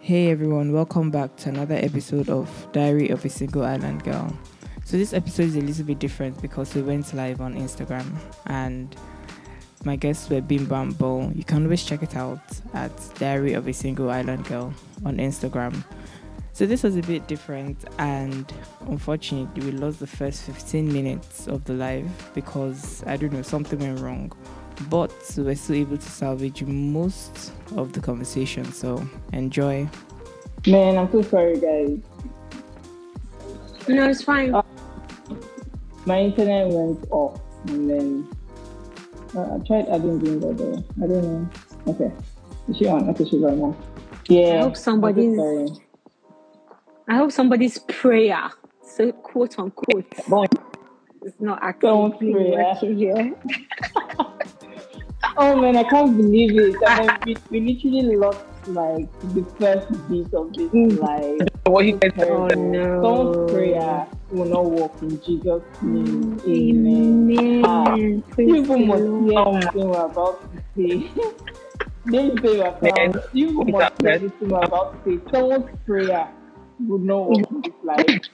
Hey everyone, welcome back to another episode of Diary of a Single Island Girl. So, this episode is a little bit different because we went live on Instagram and my guests were Bim Bam Bo. You can always check it out at Diary of a Single Island Girl on Instagram. So, this was a bit different, and unfortunately, we lost the first 15 minutes of the live because I don't know, something went wrong. But we were still able to salvage most of the conversation. So, enjoy. Man, I'm so sorry, guys. No, it's fine. Uh, my internet went off, and then uh, I tried adding Bingo there. I don't know. Okay, is she on? Okay, she's on now. Yeah. I hope somebody's. Sorry. I hope somebody's prayer, so quote unquote, it's not Someone's actually prayer. working here. Oh man, I can't believe it. I mean, we, we literally lost like the first beat of this live. What he said. Oh no! Someone's prayer will not work in Jesus' name. Amen. Ah, Amen. Praise people must Lord. hear everything we're about to say. Don't say your Man. You people it's must hear upset. everything we're about to say. Someone's prayer would work in this.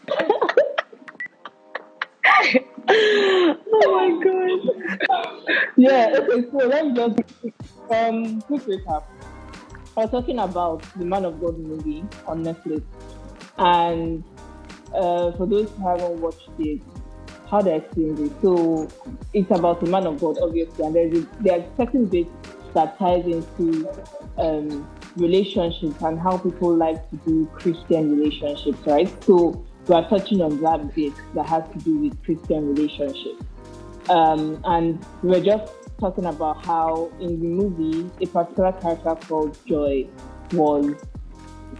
Oh my god! yeah, okay, so let me just um quick recap. I was talking about the Man of God movie on Netflix, and uh, for those who haven't watched it, how do I explain this? So it's about the Man of God, obviously, and there's a, there are certain bits that ties into um, relationships and how people like to do Christian relationships, right? So we are touching on that bit that has to do with Christian relationships. Um, and we were just talking about how in the movie a particular character called Joy was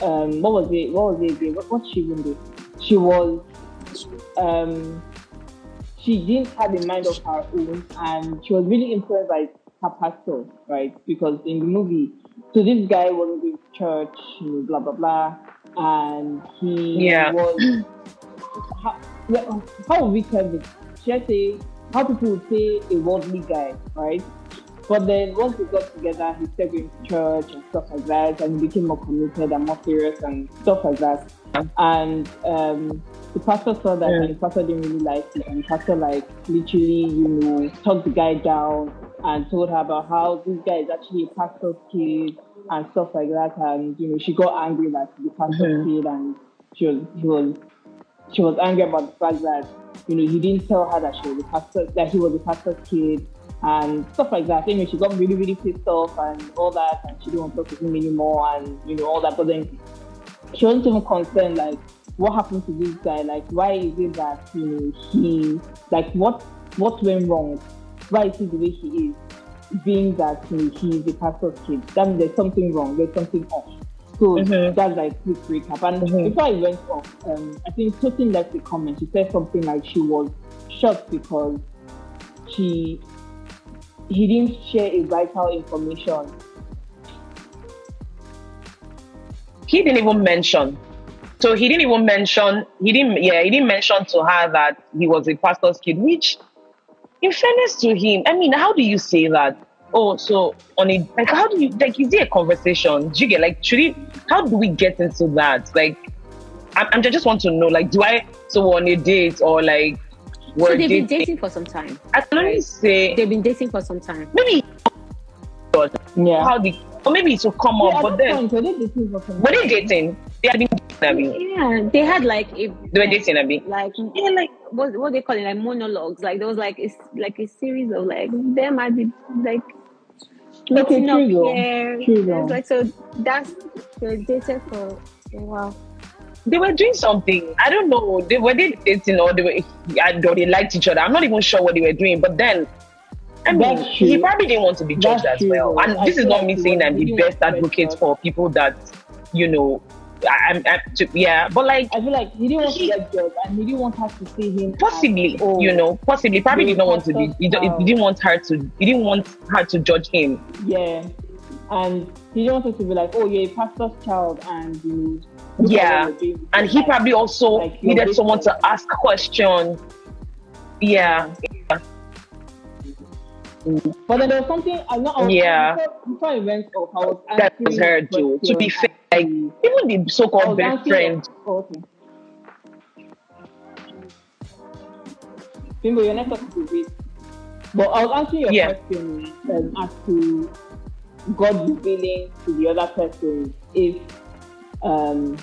um, what was it? What was it? again? What, what she even? She was um, she didn't have a mind of her own, and she was really influenced by her pastor, right? Because in the movie, so this guy wasn't going to church, you know, blah blah blah, and he Yeah. was how, how would we tell this? Should I say how people would say a worldly guy, right? But then once we got together, he started going to church and stuff like that, and he became more committed and more serious and stuff like that. And um, the pastor saw that, and the pastor didn't really like it, and the pastor like literally, you know, talked the guy down and told her about how this guy is actually a pastor's kid and stuff like that. And you know, she got angry that the pastor's kid, mm-hmm. and she was, he was she was angry about the fact that you know he didn't tell her that she was a pastor that he was a pastor's kid and stuff like that. Anyway, she got really really pissed off and all that, and she didn't want to talk to him anymore, and you know all that. But then she wasn't even concerned like what happened to this guy. Like why is it that you know he like what what went wrong? Why is he the way he is? Being that you know, he is a pastor's kid, that means there's something wrong. There's something off. So Mhm. that's like quick recap. And Mhm. before I went off, um, I think Tosin left a comment. She said something like she was shocked because she he didn't share a vital information. He didn't even mention. So he didn't even mention. He didn't. Yeah, he didn't mention to her that he was a pastor's kid. Which, in fairness to him, I mean, how do you say that? Oh, so on a like, how do you like? Is there a conversation? Do you get like? Should it? How do we get into that? Like, I'm, I'm just want to know. Like, do I so on a date or like we're So they've been dating? dating for some time. I can only say They've been dating for some time. maybe Yeah. how the or maybe it will come yeah, up, at but then point, were they dating for some were they time? dating? They had been dating, Yeah, they had like a They were dating, Abi. like yeah, like what what they call it like monologues. Like there was like it's like a series of like them at the like Okay, up true here. True like so that's they dated for a while. They were doing something. I don't know. They were they dating or they were or they liked each other. I'm not even sure what they were doing. But then, I mean, he probably didn't want to be judged That's as well. true. And I this is not me saying was I'm the best advocate for people that you know. I, I'm, i to, yeah, but like I feel like he didn't want to He- get judged and he didn't want her to see him. as, possibly, oh, you know, possibly, probably did not want to be. He, he didn't want her to. He didn't want her to judge him. Yeah. and he didn't want us to be like, oh, you're a pastor's child, and you. Yeah. what you're doing with And he life." probably also Like, needed someone to ask questions. Yeah. But then there was something I know. I was, Yeah. Before, I went off, I was That was her too. To be fair, like even the so-called best friend. your- oh, okay. Bimbo, you're not talking to this. But I was answering your Yeah. question um, as to God revealing to the other person if um,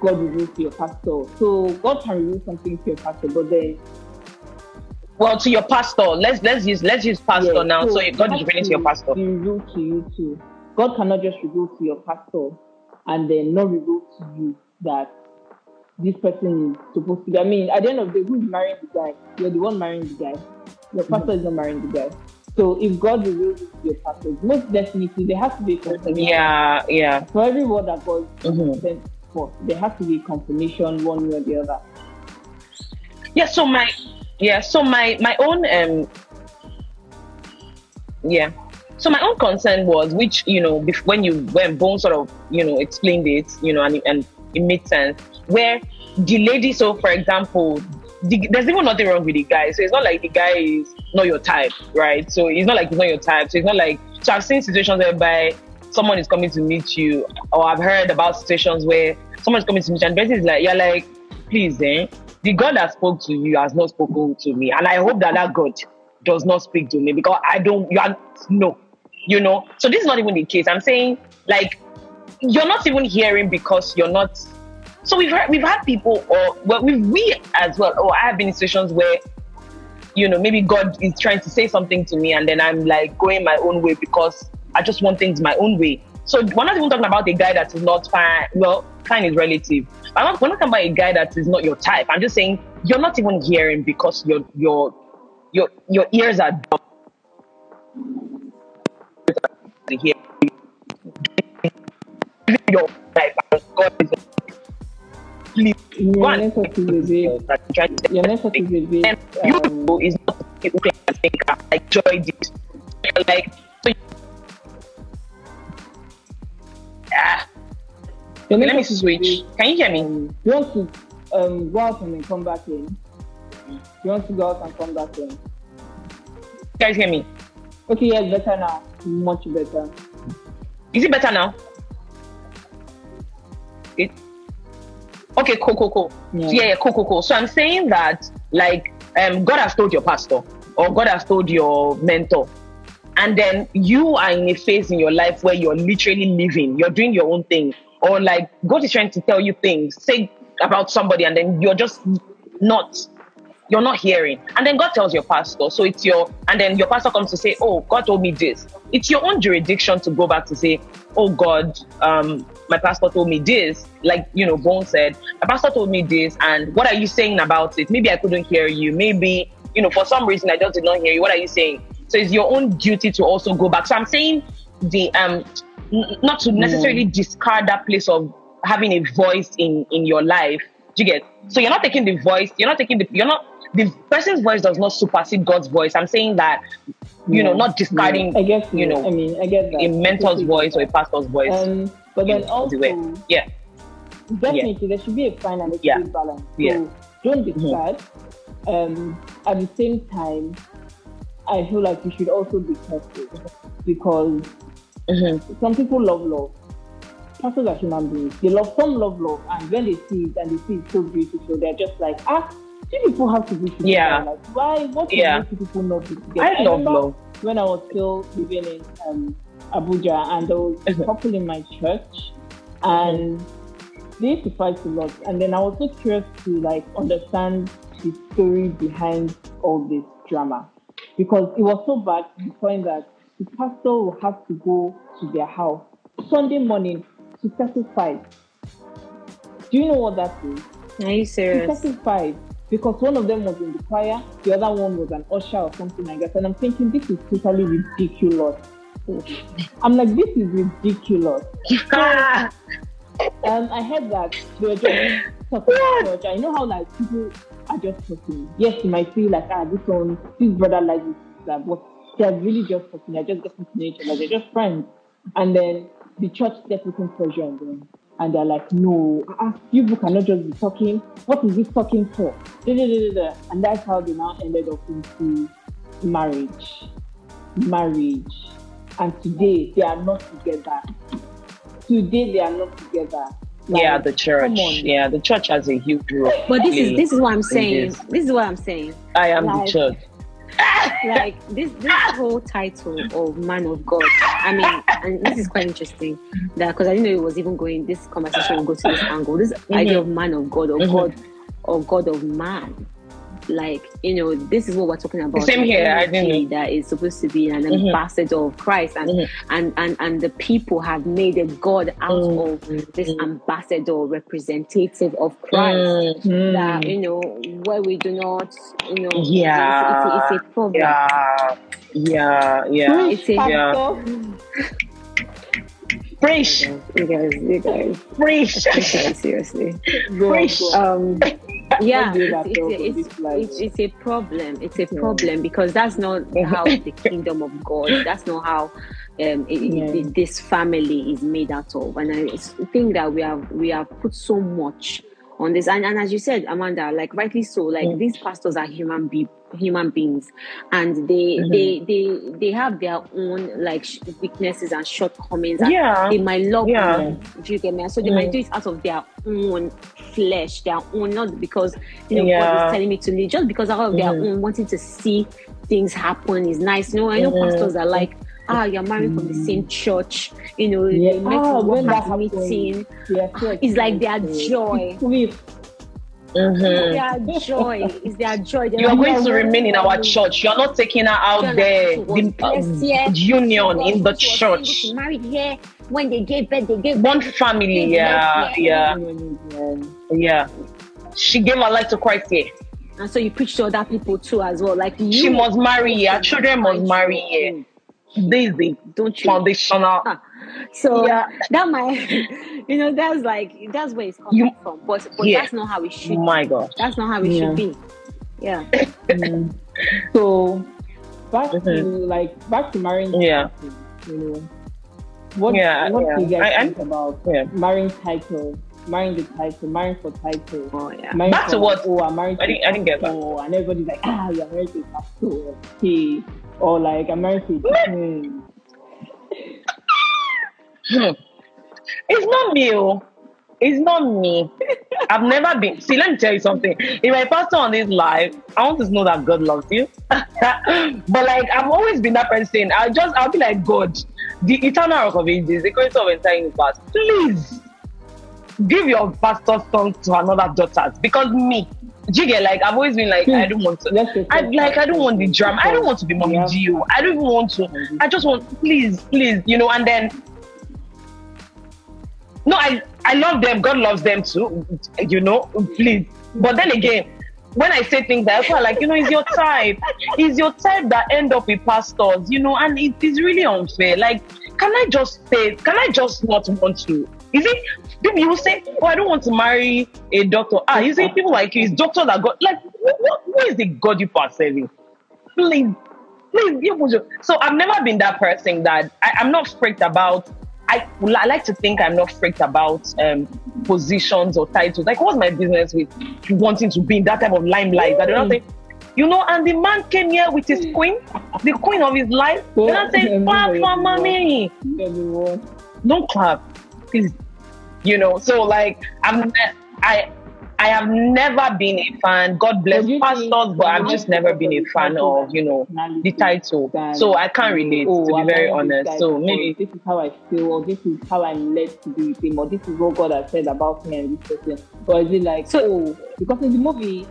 God reveals to your pastor. So God can reveal something to your pastor, but then Well, to your pastor. Let's let's use let's use pastor now. So, it God is revealing to your pastor. Be revealed to you too. God cannot just reveal to your pastor and then not reveal to you that this person is supposed to be. I mean, at the end of the day, who's marrying the guy? You're the one marrying the guy. Your pastor is not marrying the guy. So if God reveals it to your pastor, most definitely there has to be a confirmation. Yeah, yeah. For every word that God Mhm. sent forth, there has to be a confirmation one way or the other. Yeah, so my yeah, so my my own um yeah. So my own concern was which, you know, when you when Bone sort of, you know, explained it, you know, and and it made sense. Where the lady, so for example, the, there's even nothing wrong with the guy. So it's not like the guy is not your type, right? So it's not like he's not your type. So it's not like so I've seen situations whereby someone is coming to meet you, or I've heard about situations where someone's coming to meet you and person is like, you're like, please, eh? The God that spoke to you has not spoken to me. And I hope that that God does not speak to me because I don't, you are, no, you know? So this is not even the case. I'm saying, like, you're not even hearing because you're not. So we've heard, we've had people, or well, we we as well. Or I have been in situations where, you know, maybe God is trying to say something to me, and then I'm like going my own way because I just want things my own way. So we're not even talking about a guy that is not fine. Well, fine is relative. I'm not, we're not talking about a guy that is not your type. I'm just saying you're not even hearing because your your your your ears are dumb. Your life God is please go and a bit, that you're trying to your next is a bit, you um, is not people can think I enjoy this. Like so ah, your let me switch. Can you hear me? um, you want to um, go out and then come back in. You want to go out and come back in. You guys hear me? Okay, yes, better now. Much better. Is it better now? It, okay, cool, cool, cool. Yeah. Yeah, yeah, cool, cool, cool. So I'm saying that, like, um, God has told your pastor or God has told your mentor, and then you are in a phase in your life where you're literally living, you're doing your own thing, or like God is trying to tell you things, say about somebody, and then you're just not you're not hearing. And then God tells your pastor. So it's your, and then your pastor comes to say, Oh, God told me this. It's your own jurisdiction to go back to say, Oh, God, um, my pastor told me this. Like, you know, Bone said, my pastor told me this. And what are you saying about it? Maybe I couldn't hear you. Maybe, you know, for some reason I just did not hear you. What are you saying? So it's your own duty to also go back. So I'm saying the, um, n- not to necessarily discard that place of having a voice in, in your life. Do you get? So you're not taking the voice, you're not taking the, you're not, the person's voice does not supersede God's voice. I'm saying that, you know, not discarding, I guess you know, I mean, I get that. a mentor's voice or a pastor's voice. Um, but then also, the. Yeah. definitely there should be a fine and a Yeah. balance. So Yeah. don't Mhm. discard. Um, at the same time, I feel like you should also be careful because hmm some people love love. Pastors are human beings. They love some love love, and when they see it and they see it so beautiful, they're just like, ah, you people have to be together. Yeah. Like, why? What Yeah. you people not be together? I love love. when I was still living in um, Abuja, and there was a Mhm. couple in my church, and they used to fight a lot. And then I was so curious to like understand the story behind all this drama because it was so bad to the point that the pastor will have to go to their house Sunday morning to fight. Do you know what that is? Are you To serious? fight because one of them was in the choir, the other one was an usher or something like that. And I'm thinking this is totally ridiculous. I'm like, this is ridiculous. Um, I heard that they were just talking in church. I know how like people are just talking. Yes, you might feel like ah, this one, this brother likes this, that, but they're really just talking. They're just getting to know each other. They're just friends. And then the church started putting pressure on them. And they're like, no, uh-uh, you cannot just be talking. What is this talking for? And that's how they now ended up into marriage. Marriage. And today they are not together. Today they are not together. Like, yeah, the church. Yeah, the church has a huge role. But this is this is what I'm saying. is. This is what I'm saying. I am like- the church. like this this whole title of man of God. I mean, and this is quite interesting that because I didn't know it was even going. This conversation will go to this angle. This idea of man of God or Mhm. God or God of man. Like you know, this is what we're talking about. Same here, I didn't. That is supposed to be an Mhm. ambassador of Christ, and Mhm. and and and the people have made a God out of this ambassador, representative of Christ Mm, that you know where we do not you know Yeah. it's, it's, a problem yeah, yeah, yeah. It's a- Yeah. Preach, you guys you guys preach. seriously Preach. um yeah it's, it's, a, it's, it's, a problem it's a problem because that's not how the kingdom of god that's not how um, it, it- Yeah. it- this family is made out of. And i think that we have we have put so much on this and, and as you said amanda like rightly so like Mm. these pastors are human be- human beings and they Mhm. they they they have their own like sh- weaknesses and shortcomings and Yeah, they might love Yeah. you. Do you get me? So they Mm. might do it out of their own flesh, their own, not because you know God Yeah. is telling me to leave, just because out of their Mhm. own wanting to see things happen is nice. You know, I know Mhm. pastors are like, ah, you're married from the Mm. same church. You know, Yeah. they met in when that happens. meeting. Yeah, so It's like their excited. joy. Sweet. Mhm. Their joy is their joy. They're You are like, going to remain in our church. You are not taking her out there. Apostle was The blessed uh, union in the she was single, church. She married here. When they gave birth, they gave One birth. family. Yeah, yeah, Yeah. yeah. She gave her life to Christ here. And so you preach to other people too as well. Like you She must marry. Her children must marry here. This is the don't you? foundational. Ah, So Yeah. that might, you know, that's like that's where it's coming You- from. But but Yeah. that's not how it should. Oh my God. That's not how it Yeah. should be. Yeah. Mm. So back to Mhm. like back to marrying. Yeah. title, You know. What Yeah, what do you yeah. guys I- I- think about Yeah. marrying title, marrying the title, marrying for title? Oh yeah. Marrying Back to what? Oh, I'm married. I didn't- I didn't get that. pastor, And everybody's like, ah, you're married to pastor. Okay. Or like, I'm married to a hmm. Hmm. It's not me. Oh. It's not me. I've never been. See, let me tell you something. If I pastor on this live, I want to know that God loves you. but like, I've always been that person. I'll just, I'll be like, God, the eternal rock of ages, the creator of entire universe, please give your pastor son to another daughter. Because me, do you get like, I've always been like, I hmm. don't want to. I like I don't want the drama. I don't want to be mommy Yeah. Gio. I don't even want to. Mm-hmm. I just want please, please, you know, and then no, I I love them. God loves them too, you know, please. But then again, when I say things like, I like, you know, it's your type. It's your type that end up with pastors, you know, and it is really unfair. Like, can I just say, can I just not want to? Is it people you will say, Oh, I don't want to marry a doctor. Ah, you see people like you, it's doctor that got like what, what, is the God you are serving? Please, please, you put so I've never been that person that I, I'm not freaked about. I, I like to think I'm not freaked about um, positions or titles. Like, what's my business with wanting to be in that type of limelight? I don't think, you know. And the man came here with his queen, the queen of his life. Well, and I said, "Clap for mommy." Don't clap, please. You know. So like, I'm, I, I have never been a fan. God bless pastors, but I've just never been a fan of you know the title. So I can't relate, oh, to be very honest. So oh, maybe this is how I feel, or this is how I'm led to be with him, or this is what God has said about me and this person. Or is it like, So- oh, because in the movie,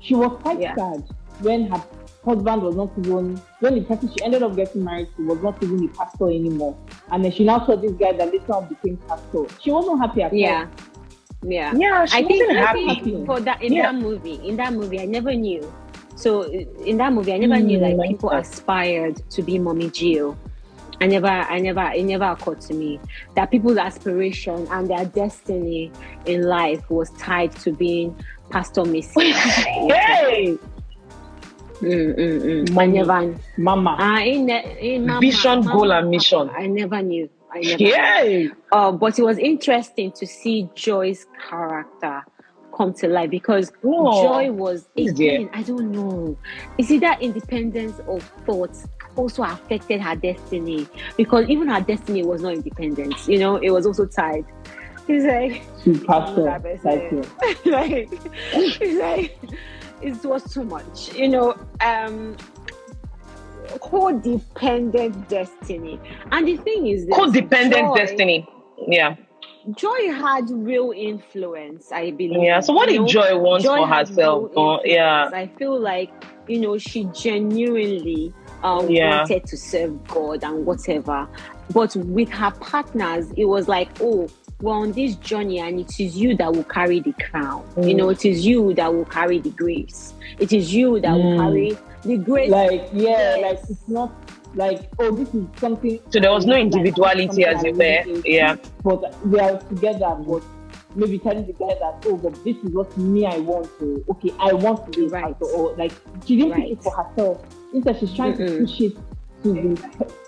she was quite Yeah. sad when her husband was not even, when the person she ended up getting married to was not even a pastor anymore. And then she now saw this guy that later on became pastor. She wasn't happy at Yeah. all. Yeah. yeah, she I think, I happy. think for that in Yeah. that movie, in that movie, I never knew. So in that movie, I never knew Mm, like like people that. aspired to be mommy Gio. I never, I never, it never occurred to me that people's aspiration and their destiny in life was tied to being Pastor Missy. Hey, Mm, mm, mm. I never, Mama. uh, in, in my Vision, goal, and mission. I never knew. I never. Yeah. Uh, but it was interesting to see Joy's character come to life because Oh, Joy was again, I don't know. Is it that independence of thoughts also affected her destiny? Because even her destiny was not independent, you know, it was also tied. It's like pastor, that person. like, it's like it was too much you know um codependent destiny and the thing is this, Codependent Joy- destiny. Yeah. joy had real influence i believe Yeah. So what you did know? Joy want Joy for herself? yeah. I feel like you know she genuinely um, Yeah. wanted to serve God and whatever, but with her partners, it was like, oh, we're on this journey, and it is you that will carry the crown. You Mm. know, it is you that will carry the grace. It is you that will Mm. carry the grace. like yeah, Yes. like it's not like oh this is something. So there was no individuality something as you it were. Yeah. But we are together, but maybe telling the guy that oh, but this is what me I want to. Okay, I want to be Right. right. or like she didn't pick it for herself. Instead, she's trying Mm-mm. to push it to the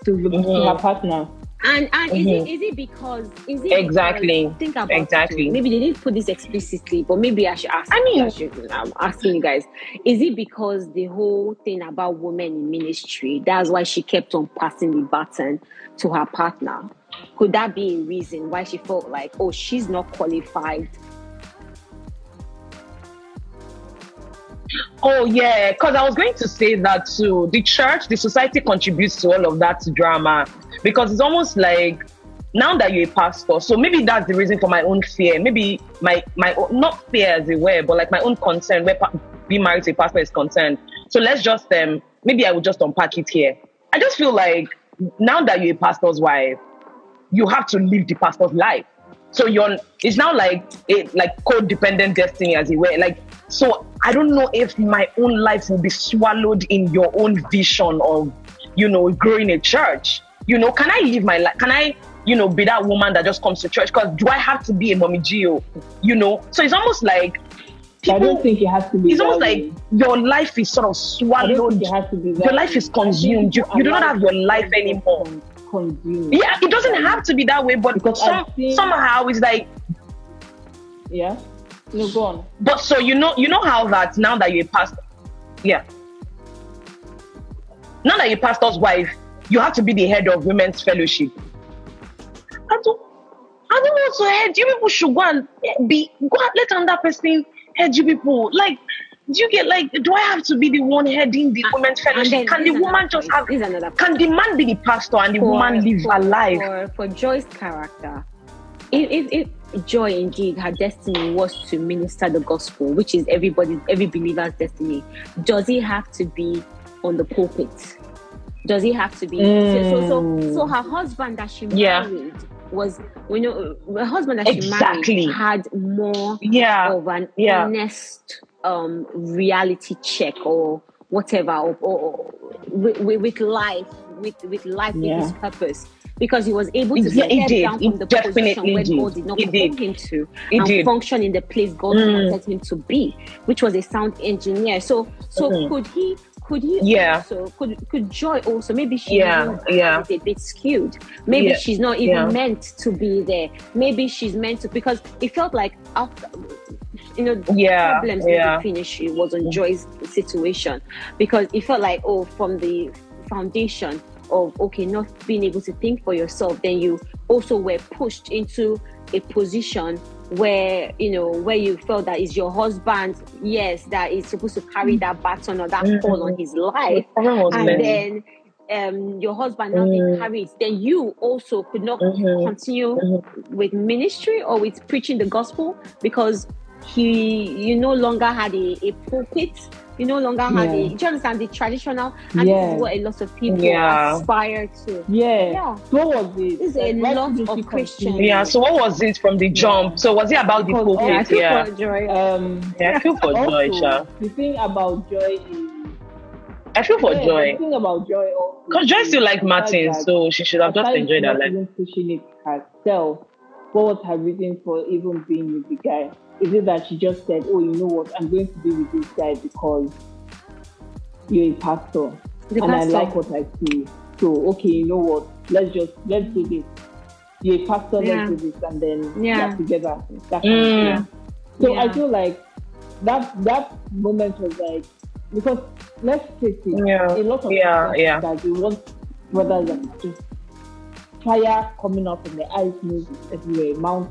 to, the, to Mhm. her partner. And and is Mhm. it is it because is it Exactly. think about Exactly. it, maybe they didn't put this explicitly, but maybe I should ask. I mean- I should, I'm asking you guys: Is it because the whole thing about women in ministry? That's why she kept on passing the baton to her partner. Could that be a reason why she felt like, oh, she's not qualified? Oh yeah, because I was going to say that too. The church, the society contributes to all of that drama because it's almost like now that you're a pastor, so maybe that's the reason for my own fear. Maybe my my not fear as it were, but like my own concern where pa- being married to a pastor is concerned. So let's just um maybe I will just unpack it here. I just feel like now that you're a pastor's wife, you have to live the pastor's life. So you're it's now like a like codependent destiny as it were. Like so I don't know if my own life will be swallowed in your own vision of, you know, growing a church. You know, can I live my life? Can I, you know, be that woman that just comes to church? Because do I have to be a mommy G.O.? You know? So it's almost like I don't people think it has to be. it's almost like your life is sort of swallowed. think it has to be. That Your life is consumed. You, you do not have your life anymore. Con- Consumed. Yeah, it doesn't have to be that way, but Because some, I've somehow it's like Yeah. No, go on. But so you know, you know how that now that you're a pastor, yeah. Now that you're a pastor's wife, you have to be the head of women's fellowship. I don't, I don't want to head. You people should go and be go and let another person head you people. Like, do you get like? Do I have to be the one heading the women's fellowship? Can the woman just point. have? Is another Can the man be the pastor and the woman live for, her life? For, for Joy's character, if, if, if Joy indeed her destiny was to minister the gospel, which is everybody, every believer's destiny, does he have to be on the pulpit? Does he have to be? So, so, so, so mm. her husband that she Yeah. married was, you know, the husband that Exactly. she married had more Yeah, of an yeah. honest um, reality check or whatever, or, or, with, with, life, with with life, Yeah. with his purpose, because he was able to Yeah, step down from the definitely position where did. God did not call did. him to, He and did. function in the place God Mm. wanted him to be, which was a sound engineer. So, so Mhm. could he? Could he Yeah. also could could Joy also maybe she Yeah, yeah. is a bit skewed. Maybe Yeah, she's not even yeah. meant to be there. Maybe she's meant to because it felt like after you know Yeah, problems yeah. didn't finish it was on Joy's situation because it felt like oh from the foundation of okay not being able to think for yourself then you also were pushed into a position where you know where you felt that is your husband yes that is supposed to carry that baton or that Mhm. call on his life and many. then um your husband now Mm. it then you also could not Mhm. continue Mhm. with ministry or with preaching the gospel because he you no longer had a, a pulpit you no longer had a do you understand the traditional and this is what a lot of people Yeah. aspire to Yeah. Yeah. What was it? This is a Like, why lot of she Christians. Yeah. So what was it from the jump? So was it about the Because- pulpit? yeah, I feel Yeah. for Joy. Um, Yeah, I feel for Joy, Sha. the thing about Joy is I feel for yeah, Joy. The thing about Joy Because Joy is still like Martin, that so she should have just enjoyed her not life. Even pushing it herself. What was her reason for even being with the guy? Is it that she just said, "Oh, you know what? I'm going to be with this guy because you're a pastor, The and I like what I see. So, okay, you know what? Let's just let's do this." you're a pastor, Yeah. let's do this, and then Yeah. together. That Mm. So I feel like that that moment was like because let's face it, Yeah. a lot of Yeah, yeah. that we want brothers and just fire coming up in the eyes move everywhere, mount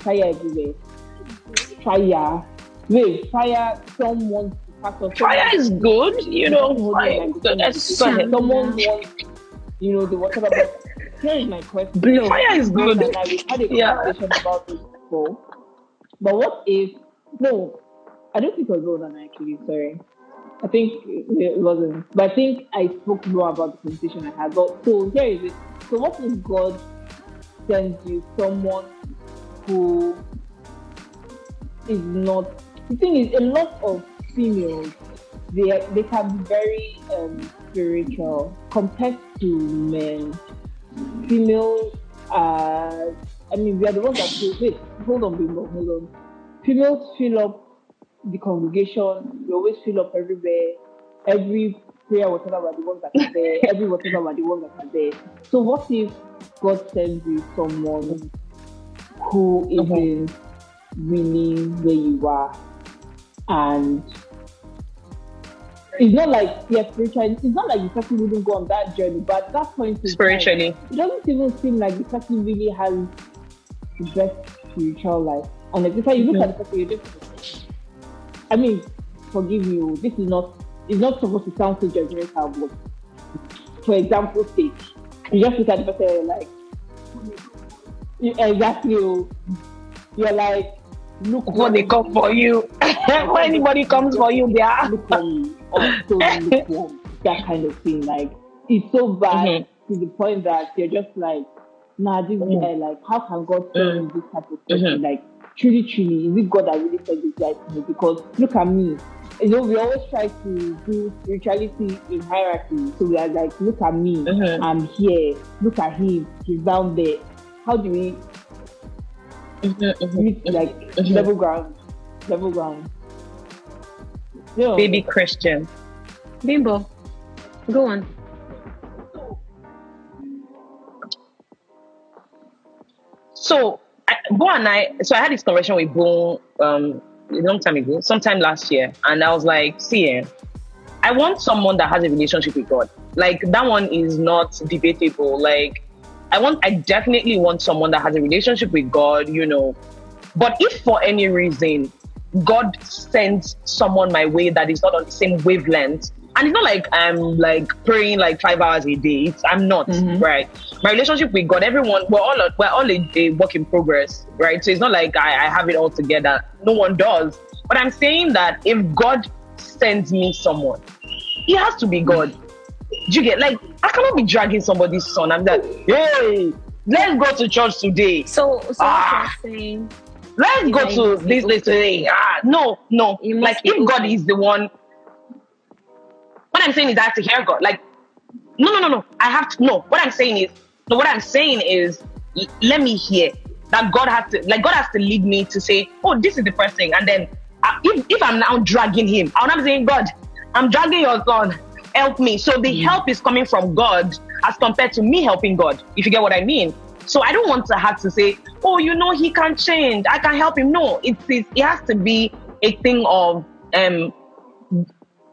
fire everywhere, fire, wait, fire, someone Fire is good, you know. someone Fire is good. Let's go ahead. someone wants, you know, the whatever. But here is my question. Blow. Fire is good. Had a Yeah. about this before. But what if no? I don't think it was Ronan actually. Sorry, I think it wasn't. But I think I spoke more about the conversation I had. But so here is it. So what if God sends you someone who is not? The thing is, a lot of females they they can be very um, spiritual compared to men. Females are, I mean, we are the ones that feel, wait, hold on, Bimbo, hold on. Females fill up the congregation, we always fill up everywhere, every prayer, whatever, we're the ones that are there, every whatever, we're the ones that are there. So, what if God sends you someone who Mhm. isn't really where you are and it's not like yeah spiritually it's not like the person wouldn't go on that journey but at that point time, Spiritually. it doesn't even seem like the person really has the best spiritual life honestly so you look at the person you're just I mean forgive oh, this is not it's not supposed to sound so judgmental but for example sake you just look at the person and like exactly you're like look When they come for you, when anybody comes for you, they are. look on me or so lukewarm, that kind of thing. Like it's so bad Mhm. to the point that you're just like, nah, this Mhm. guy, like, how can God send me this type of person? Mhm. Like, truly, truly, is it God that really sent this guy to me? Because look at me. You know, we always try to do spirituality in hierarchy. So we are like, look at me, Mhm. I'm here. Look at him, he's down there. How do we Mhm, mhm, meet mhm. like Mhm. level ground? Level ground. Yeah. Baby Christian. Bimbo, go on. So, I, Bo and I, so I had this conversation with Bo um, a long time ago, sometime last year, and I was like, see, eh, I want someone that has a relationship with God. Like, that one is not debatable. Like, I want, I definitely want someone that has a relationship with God, you know. But if for any reason God sends someone my way that is not on the same wavelength, and it's not like I'm like praying like five hours a day. It's, I'm not Mhm. right. My relationship with God, everyone, we're all we're all a, a work in progress, right? So it's not like I, I have it all together. No one does. But I'm saying that if God sends me someone, it has to be God. Do you get like I cannot be dragging somebody's son. I'm like, hey, let's go to church today. So, so Ah. saying, Let's go to you must be this place today. Ah, no, no. Like if God is the one, what I'm saying is I have to hear God. Like, no, no, no, no. I have to. No, what I'm saying is, no. What I'm saying is, let me hear that God has to. Like God has to lead me to say, oh, this is the first thing, and then uh, if if I'm now dragging him, I'm not saying God, I'm dragging your son. Help me. So the help is coming from God as compared to me helping God. If you get what I mean. So I don't want to have to say, oh, you know, he can't change. I can help him. No, it is. It has to be a thing of um,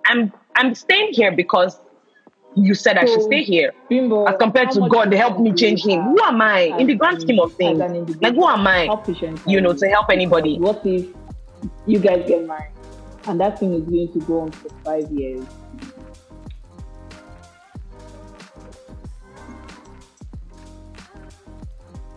I'm I'm staying here because you said I should stay here. Bimbo, As compared to God, help me change him. Who am I in the grand scheme of things? as an individual? Like who am I? You know, to help anybody. What if you guys get married and that thing is going to go on for five years?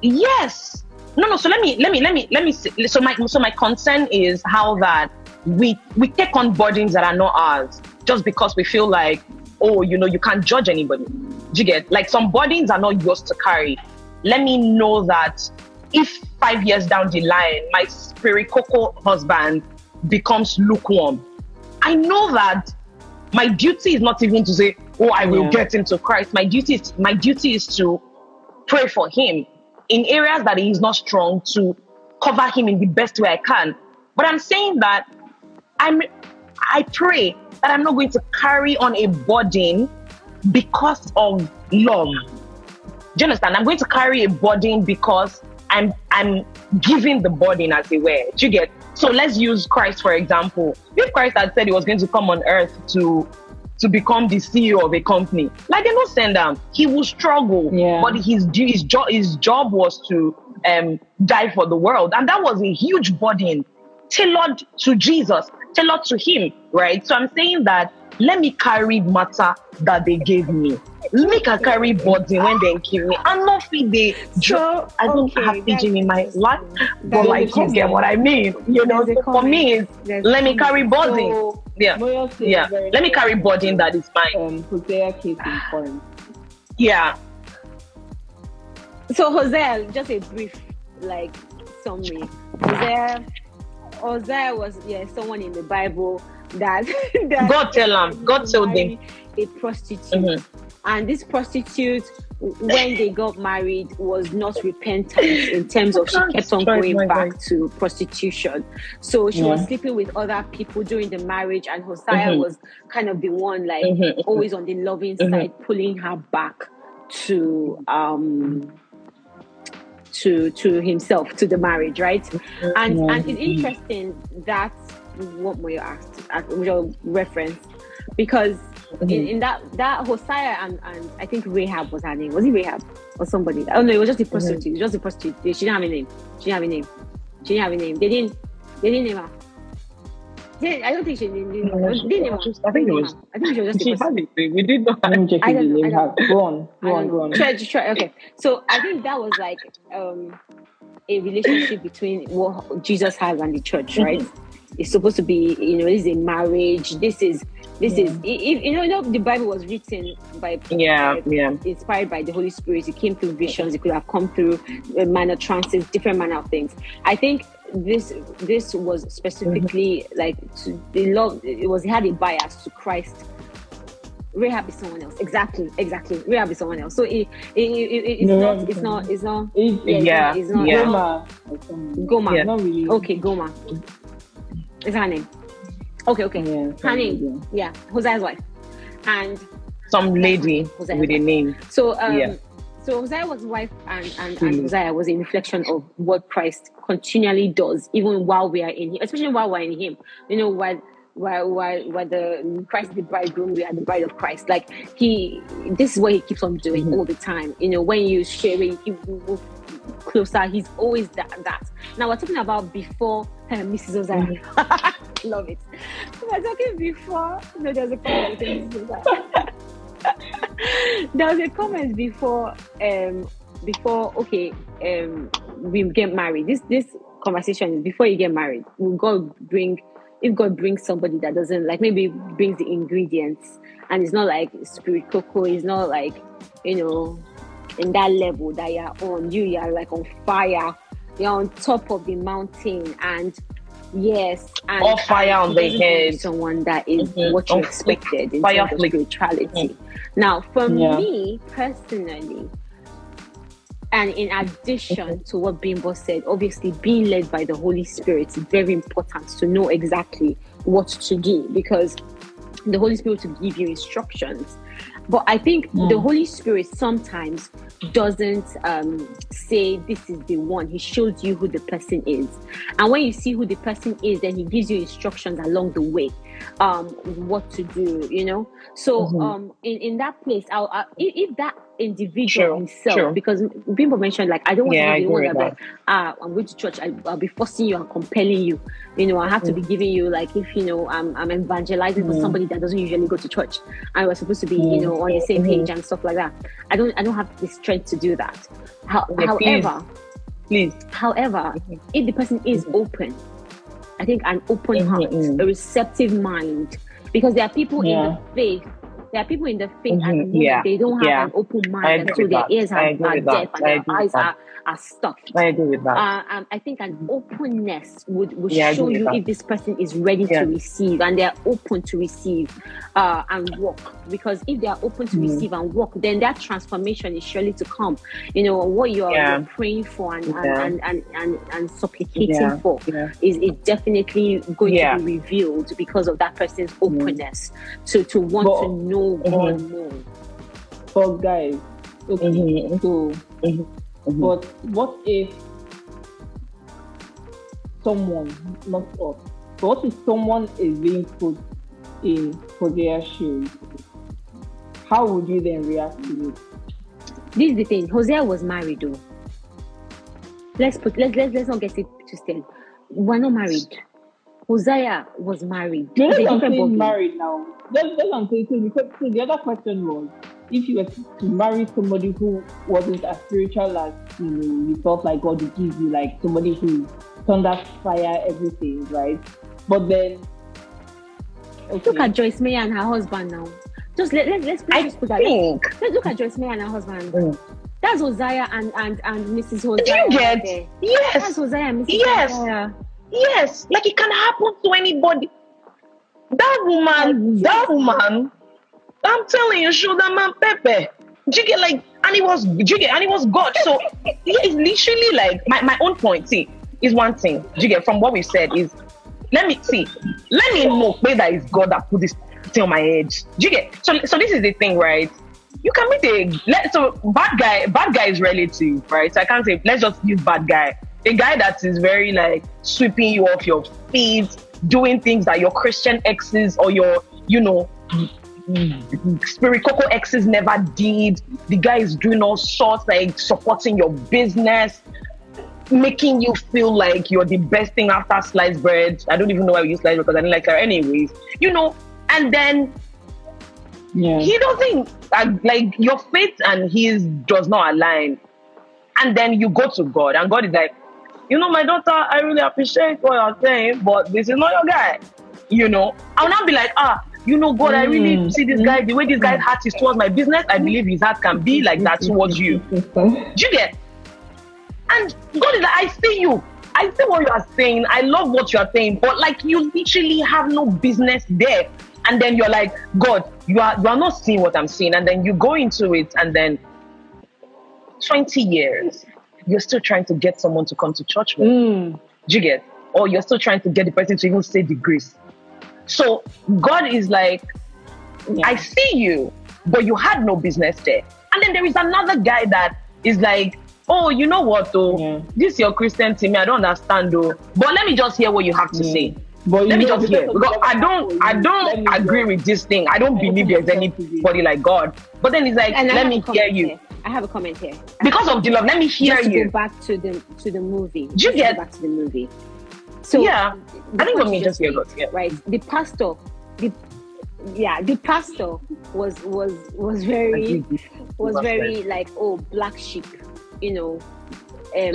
Yes. No, no. So let me, let me, let me, let me. See. So my, so my concern is how that we we take on burdens that are not ours just because we feel like, oh, you know, you can't judge anybody. Do you get like some burdens are not yours to carry? Let me know that if five years down the line my spirit cocoa husband becomes lukewarm, I know that my duty is not even to say, oh, I will Yeah. get into Christ. My duty is my duty is to pray for him in areas that he is not strong to cover him in the best way I can. But I'm saying that I'm I pray that I'm not going to carry on a burden because of love. Do you understand? I'm going to carry a burden because I'm I'm giving the burden as it were. Do you get? So let's use Christ for example. If Christ had said he was going to come on earth to to become the CEO of a company, like they don't send him, he will struggle. Yeah. But his his job his job was to um die for the world, and that was a huge burden tailored to Jesus, tailored to him, right? So I'm saying that let me carry matter that they gave me. Make a carry burden when they give me. I'm not fit they So, I don't okay, have teaching in my life, but like you get what I mean. You know, so for me, it's let me comment. carry burden. So, Yeah. Moyo Yeah, let me carry nice, burden that is mine. Um, Hosea case in point. Yeah, So Hosea, just a brief like summary. Hosea, Hosea was yeah someone in the Bible that, that God tell him. God told them. a prostitute, Mhm. And this prostitute, when they got married, was not repentant in terms of she kept on going back to prostitution. So she was sleeping with other people during the marriage, and Hosea Mhm. was kind of the one like Mhm. always on the loving Mhm. side, pulling her back to um to to himself to the marriage right and Yeah. and it's interesting that what Moyo asked uh, your reference because in, in that that Hosea and and I think Rahab was her name was it Rahab or somebody oh no it was just a prostitute it was just a prostitute she didn't have a name she didn't have a name she didn't have a name they didn't they didn't name her they, I don't think she didn't, didn't, No, didn't name her. I think it was- I think she was just a she prostitute. had it. We did not. I don't the know, I name don't has. Go on, go on, go on. Try, try, okay. So I think that was like um, a relationship between what Jesus has and the church, right? It's supposed to be, you know, this is a marriage. This is, this is, i- i- you know, you know, the Bible was written by, Yeah, by- yeah. inspired by the Holy Spirit. It came through visions. It could have come through uh, manner trances, different manner of things. I think this this was specifically like to the love. It was it had a bias to Christ. Rahab is someone else. Exactly, exactly. Rahab is someone else. So it, it, it, it- it's No, not. It's not. It's not. It's Yeah, Yeah, it's not. yeah. Gomer. Gomer. Yeah. Not really. Okay, Gomer. Is her name? Okay, okay. Yeah, Her name. Yeah, Hosea's wife. And Some lady Hosea. with a name. So, um, Yeah. so Hosea was wife, and and, and Hosea was a reflection of what Christ continually does, even while we are in Him, especially while we're in Him. You know, while while while, while the Christ is the bridegroom, we are the bride of Christ. Like He, this is what He keeps on doing Mhm. all the time. You know, when you share it, will move closer. He's always that. That. Now we're talking about before uh, Mrs. Hosea. Love it. We're talking before. No, there's a comment. there was a comment before um before okay um we get married this this conversation is before you get married will god bring if god brings somebody that doesn't like maybe brings the ingredients and it's not like spirit cocoa it's not like you know in that level that you're on you you're like on fire you're on top of the mountain and yes and All fire and on the head. someone that is Mhm. what you On expected in Fire terms of flick. spirituality now, for Yeah. me personally, and in addition to what Bimbo said, obviously being led by the Holy Spirit is very important to know exactly what to do because the Holy Spirit will give you instructions. But I think Mm. the Holy Spirit sometimes doesn't um, say this is the one. He shows you who the person is, and when you see who the person is, then he gives you instructions along the way, um, what to do. You know. So Mhm. um, in in that place, I'll, I, if, if that individual himself, because Bimbo mentioned like I don't want Yeah, to be one that ah, I'm going to church. I, I'll be forcing you and compelling you. You know, I have to be giving you like if you know I'm I'm evangelizing for Mm. somebody that doesn't usually go to church, I we're supposed to be you Mm. know on the same Mhm. page and stuff like that. I don't I don't have the strength to do that. How, Yeah, however, Please. however, Mhm. if the person is open, I think an open heart, a receptive mind, because there are people in the faith. There are people in the faith at the Mhm, moment yeah, they don't have yeah. an open mind, and so their that. ears are, are deaf and I their eyes that. are, are stuffed. I agree with that. Uh, um, I think an openness would, would Yeah, show you that. if this person is ready Yeah. to receive and they're open to receive uh, and walk. Because if they are open to Mm. receive and walk, then that transformation is surely to come. You know, what you're, Yeah. you're praying for and, and, and, and, and, supplicating for is, is definitely going to be revealed because of that person's openness to, to want But- to know God more. But guys, Okay, Mhm. so Mhm. Mhm. but what if someone, not us, what if someone is being put in Hosea's shoes? How would you then react to it? This is the thing. Hosea was married though. Let's put let's let's, let's not get it twisted. We're not married. Hosea was married. No, It's that's a I'm saying ballgame. married now. That's, that's what I'm saying too, because so the other question was if you were to marry somebody who wasn't as spiritual as you know, you felt like God would give you, like somebody who thunder, fire, everything, right? But then okay. Look at Joyce Meyer and her husband now. Just let, let, let's I let's put that. think. Let's look at Joyce Meyer and her husband. Mm. That's Hosea and, and, and Mrs. Hosea. Do you get? there. That's Yes. Hosea and Mrs. Yes. Hosea. Yes. Like it can happen to anybody. That woman, that woman, I'm telling you, show that man Pepe. Get like, and he was, get, and he was God. So yeah, it's literally like my, my own point. See, is one thing. Get from what we said is, let me see, let me know whether it's God that put this thing on my head. Get? So, so this is the thing, right? You can meet a let so bad guy. Bad guy is relative, right? So I can't say let's just use bad guy. A guy that is very like sweeping you off your feet, doing things that your Christian exes or your, you know, spirit coco exes never did. The guy is doing all sorts, like supporting your business, making you feel like you're the best thing after sliced bread. I don't even know why we use sliced bread because I didn't like her anyways. You know, and then yeah. he doesn't uh, like your faith and his does not align and then you go to god and god is like you know my daughter i really appreciate what you're saying but this is not your guy. You know? I'll not be like ah you know god i really Mm, see this guy the way this guy's heart is towards my business i believe his heart can be like that towards you. Do you get? And god is like i see you. I see what you are saying. I love what you are saying but like you literally have no business there. And then you're like god you are you are not seeing what i'm seeing. And then you go into it and then 20 years you're still trying to get someone to come to church with Mm. do you get or you're still trying to get the person to even say the grace so god is like Yeah. I see you, but you had no business there. And then there is another guy that is like, oh, you know what, though? Yeah. This your Christian team. I don't understand, though. But let me just hear what you have to Yeah. say. But Let me know, just hear. Because I don't, I for you, let don't agree with this thing. I don't I believe there's anybody like God. But then it's like, And let me hear you. I have a comment here. Because of the love, let me hear Just to you. go back to the to the movie. you Just get- back to the movie? So Yeah. I think point for me, you just hear. Yeah. right? The pastor, the yeah, the pastor was was was very was very like oh black sheep, you know. Um,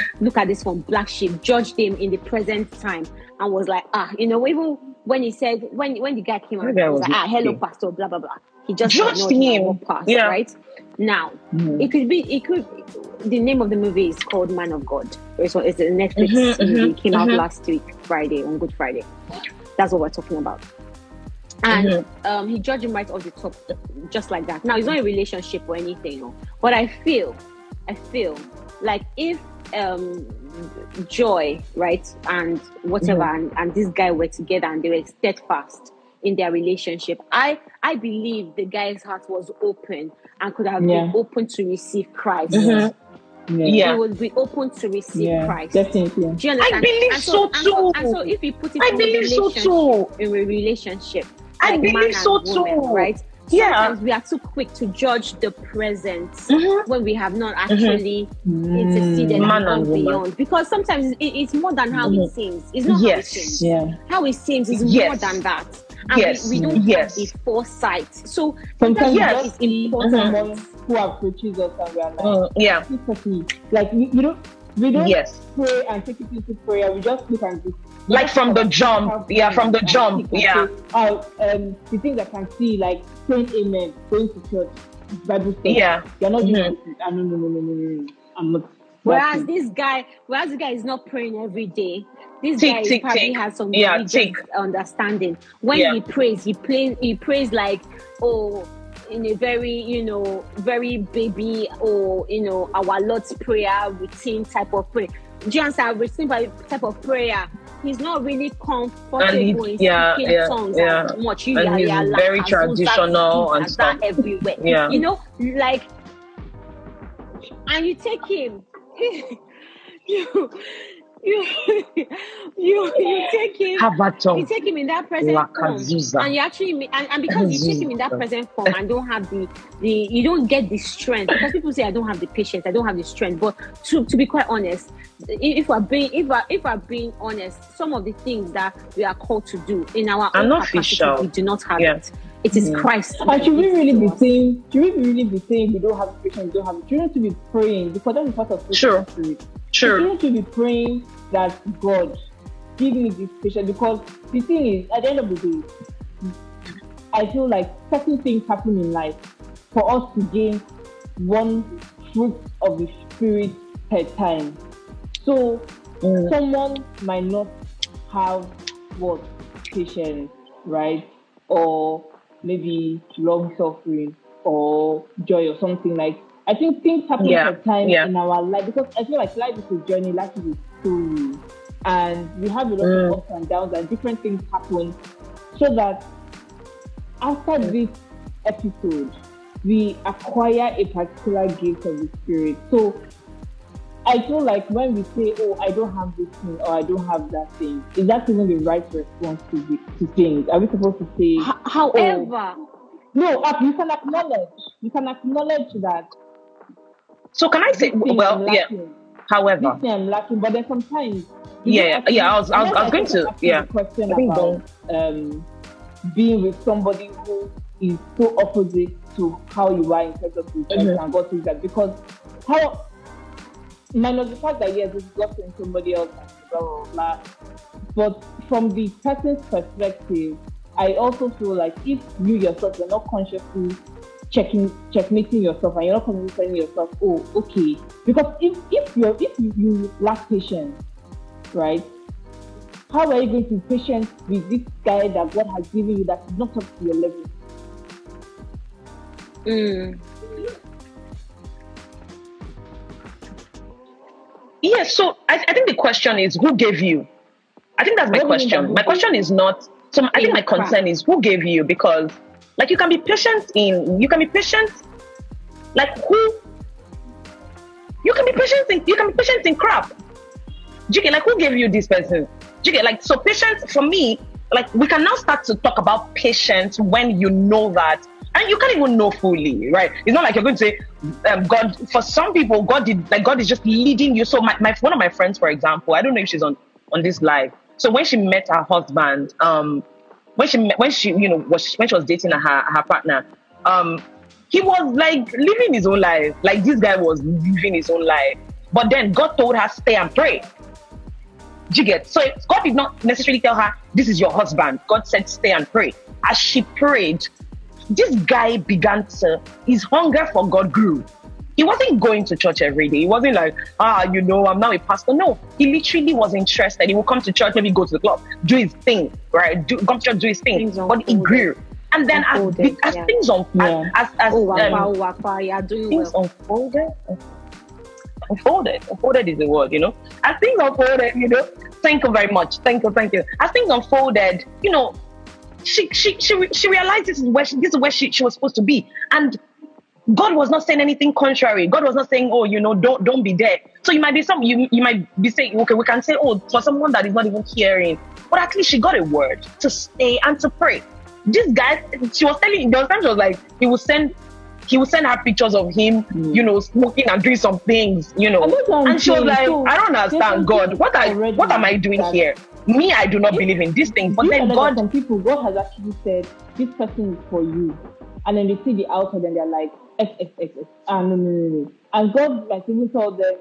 look at this one, black sheep. Judged him in the present time and was like ah, you know, even when he said when when the guy came out, he was like ah, hello pastor, blah blah blah. He just Judged him and him. past, Yeah. right? Now Mm. it could be it could the name of the movie is called Man of God. It's, a- it's a Netflix Mhm, movie mhm, came out mhm. last week, Friday, on Good Friday. That's what we're talking about. And Mm-hmm. um, he judged him right off the top, just like that. Now it's not a relationship or anything, no. But I feel, I feel like if um Joy, right, and whatever, Mm-hmm. and, and this guy were together and they were steadfast in their relationship, I I believe the guy's heart was open and could have Yeah. been open to receive Christ. Mhm. Yeah. Yeah. He would be open to receive Yeah. Christ. Definitely. Do you understand? believe and so and so, too. and so if you put it I in a believe so relationship, too. in a relationship, I like believe so woman, too. right? Yeah. Sometimes we are too quick to judge the present Mhm. when we have not actually interceded Mm. and Man gone and woman. beyond. Because sometimes it, it's more than how Mhm. it seems. It's not Yes. how it seems. Yeah. How it seems is Yes. more than that. And Yes. we, we don't Yes. have the foresight. So Sometimes Yes. it's important. someone who approaches us and we are like, Mm, yeah. like you, you don't, we don't Yes. pray and take it into prayer. We just look and just Like from the jump. Yeah, from the jump. Yeah. Oh, um, the things I can see, like saying amen, going to church, Bible study. Yeah. You're not doing Mhm. it. Ah, no, no, no, no, no, no. I'm not. Whereas this guy, whereas this guy is not praying every day. This Tick, guy tick, probably tick. has some Yeah, tick. understanding. When Yeah. he prays, he plays he prays like oh in a very, you know, very baby or you know, our Lord's prayer routine type of prayer. You understand? Routine type of prayer. He's not really comfortable And he- in yeah, speaking yeah, tongues yeah. much. You And he's very traditional Azusa, and stuff. everywhere. Yeah. You know, like and you take him. you you you you take him Havaton. you take him in that present form and you actually and, and because you take him in that present form and don't have the the you don't get the strength because people say I don't have the patience I don't have the strength but to, to be quite honest if we're being if we're, if we're being honest some of the things that we are called to do in our Are own not capacity official. we do not have Yeah. it it is Mm. Christ And should we that really be saying, should we really be saying we don't have patience, we don't have it? Shouldn't we be praying? Because that's part of the Sure. spirit. Sure. Shouldn't we be praying that God give me this patience? Because the thing is, at the end of the day, I feel like certain things happen in life for us to gain one fruit of the spirit per time. So Mm. someone might not have what patience, right? Or maybe long suffering or joy or something like I think things happen Yeah, at times yeah. in our life because I feel like life is a journey, life is a story. And we have a lot Mm. of ups and downs and different things happen so that after this episode we acquire a particular gift of the spirit. So I feel like when we say, "Oh, I don't have this thing" or "I don't have that thing," is that even the right response to the, to things? Are we supposed to say, Ho- however "No"? uh, You can acknowledge. You can acknowledge that. So can I say? Well, I'm yeah. However, I'm lacking, but then sometimes. Yeah, yeah, actually- yeah, I was- I was- I was going to- yeah. Question about um, being with somebody who is so opposite to how you are in terms of respect Mhm. and God that because how minus the fact that yes, it's God and somebody else and blah blah blah. But from the person's perspective, I also feel like if you yourself you're not consciously checking checkmating yourself and you're not telling yourself, oh, okay. Because if if you're if you, you lack patience, right? How are you going to be patient with this guy that God has given you that is not up to your level? mm, yeah. So I, I think the question is, who gave you? I think that's my What do you mean by question. My question is not. So I think my concern is who gave you because, like, you can be patient in. You can be patient. Like who? You can be patient in. You can be patient in crap. Do like who gave you this person? Do like so patience for me? Like we can now start to talk about patience when you know that, and you can't even know fully, right? It's not like you're going to say, um, God. For some people, God did like God is just leading you. So my, my one of my friends, for example, I don't know if she's on on this live. So when she met her husband, um, when she when she you know was when she was dating her her partner, um, he was like living his own life. Like this guy was living his own life. But then God told her, stay and pray. You get? So God did not necessarily tell her, this is your husband. God said, stay and pray. As she prayed, this guy began to, his hunger for God grew. He wasn't going to church every day. He wasn't like, ah, you know, I'm now a pastor. No, he literally was interested. He would come to church, maybe go to the club, do his thing, right? Do, come to church, do his thing. Things But he grew. And then as, as yeah. things unfolded, Yeah. as, as, oh um, oh, wakwa, you're doing things well unfolded. Unfolded. Unfolded is the word, you know. As things unfolded, you know. Thank you very much. Thank you, thank you. As things unfolded, you know, she she she, she realized this is where she, this is where she, she was supposed to be, and God was not saying anything contrary. God was not saying, oh, you know, don't don't be there. So you might be some you you might be saying, okay, we can say, oh, for someone that is not even hearing, but at least she got a word to stay and to pray. This guy, she was telling there was times she was like, he would send he would send her pictures of him, Mm. you know, smoking and doing some things, you know. And that's what I'm And she was like, So, I don't understand, God. What I what am I doing here? Me, I do not believe in these things. But then God some people, God has actually said, this person is for you. And then they see the outside and they're like, X, X, X, X. Ah, no, no, no, no. And God like even told them,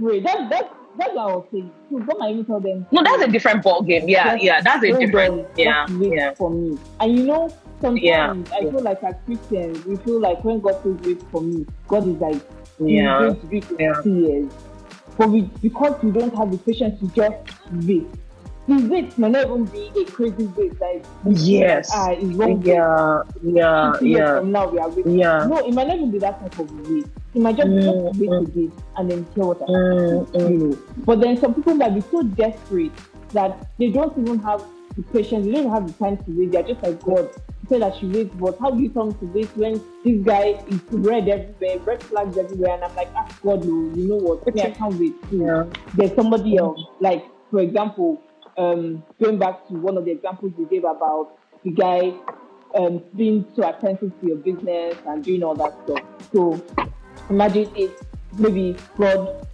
pray. That, that, that's what I was saying. So God might even tell them, No, that's a different ball game. Yeah, Just yeah, that's a different. Yeah, yeah. for me. And you know, sometimes Yeah, I feel like as Christians, we feel like when God says wait for me, God is like, Yeah. Going to be for Yeah. years. But we, because we don't have the patience to just wait. The wait may not even be a crazy wait. Like, Yes. ah, it's wrong. Yeah, yeah, 50 yeah, From now, we are waiting. yeah. No, it might not even be that type of wait. It might just, Mm, just wait mm. a bit and then hear what I Mm, mm. you know. But then some people might be so desperate that they don't even have the patience, they don't even have the time to wait. They're just like, God, say that she waits, but how do you come to wait when this guy is red everywhere, red flags everywhere, and I'm like, ah, God, no, you know what? Me, I can't wait. Yeah. There's somebody else. Like, for example, um, going back to one of the examples you gave about the guy um, being so attentive to your business and doing all that stuff. So imagine if maybe God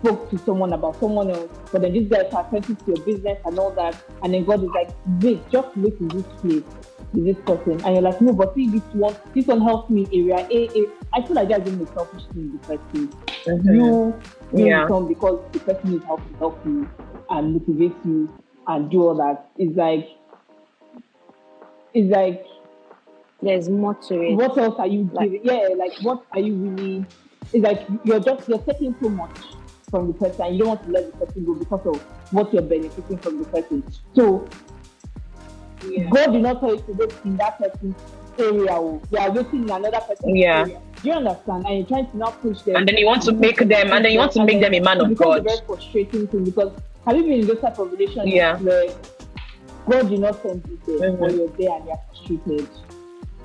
spoke to someone about someone else, but then this guy is attentive to your business and all that, and then God is like, wait, just wait in this place with this person, and you're like, no, but see this one, this one helps me area A, A. I feel like that's being a selfish thing in the first place. Mhm. You you Yeah. become because the person is helping help you and motivates you and do all that. It's like it's like There's more to it. what else are you Like- giving? Yeah, like what are you really? It's like you're just you're taking too much from the person. You don't want to let the person go because of what you're benefiting from the person. So God did not tell you to wait in that person's area. You are waiting in another person's Yeah. area. Do you understand? And you're trying to now push them. And then you want to make them, and then you want to make them a man of becomes a very frustrating thing because have you been in those type of relationships Yeah. where God did not send you there, Mhm. but you're there and you're frustrated?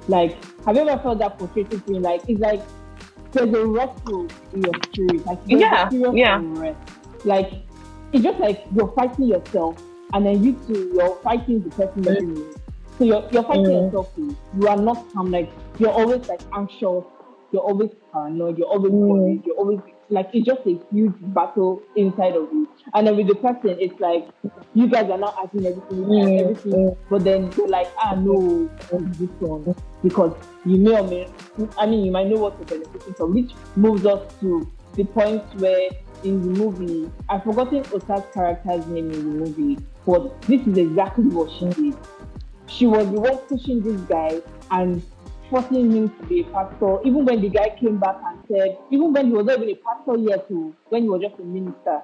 Like, have you ever felt that frustrating thing? Like, it's like there's a wrestle in your spirit. Like, Yeah, yeah. unrest. Like, it's just like you're fighting yourself, and then you too, you're fighting the person that you. So you're, you're fighting Mm. yourself too. You are not calm. Like, you're always like anxious. You're always paranoid. You're always Mm. worried. You're always like, it's just a huge battle inside of you. And then with the person, it's like, you guys are not asking everything, Mm, everything. mm. But then you're like, ah, no, this one. Because you may or may, I mean, you might know what you're benefiting from, which moves us to the point where in the movie, I've forgotten Osa's character's name in the movie, but this is exactly what she did. She was the one pushing this guy and forcing him to be a pastor, even when the guy came back and said, even when he was not even a pastor yet, oh, when he was just a minister.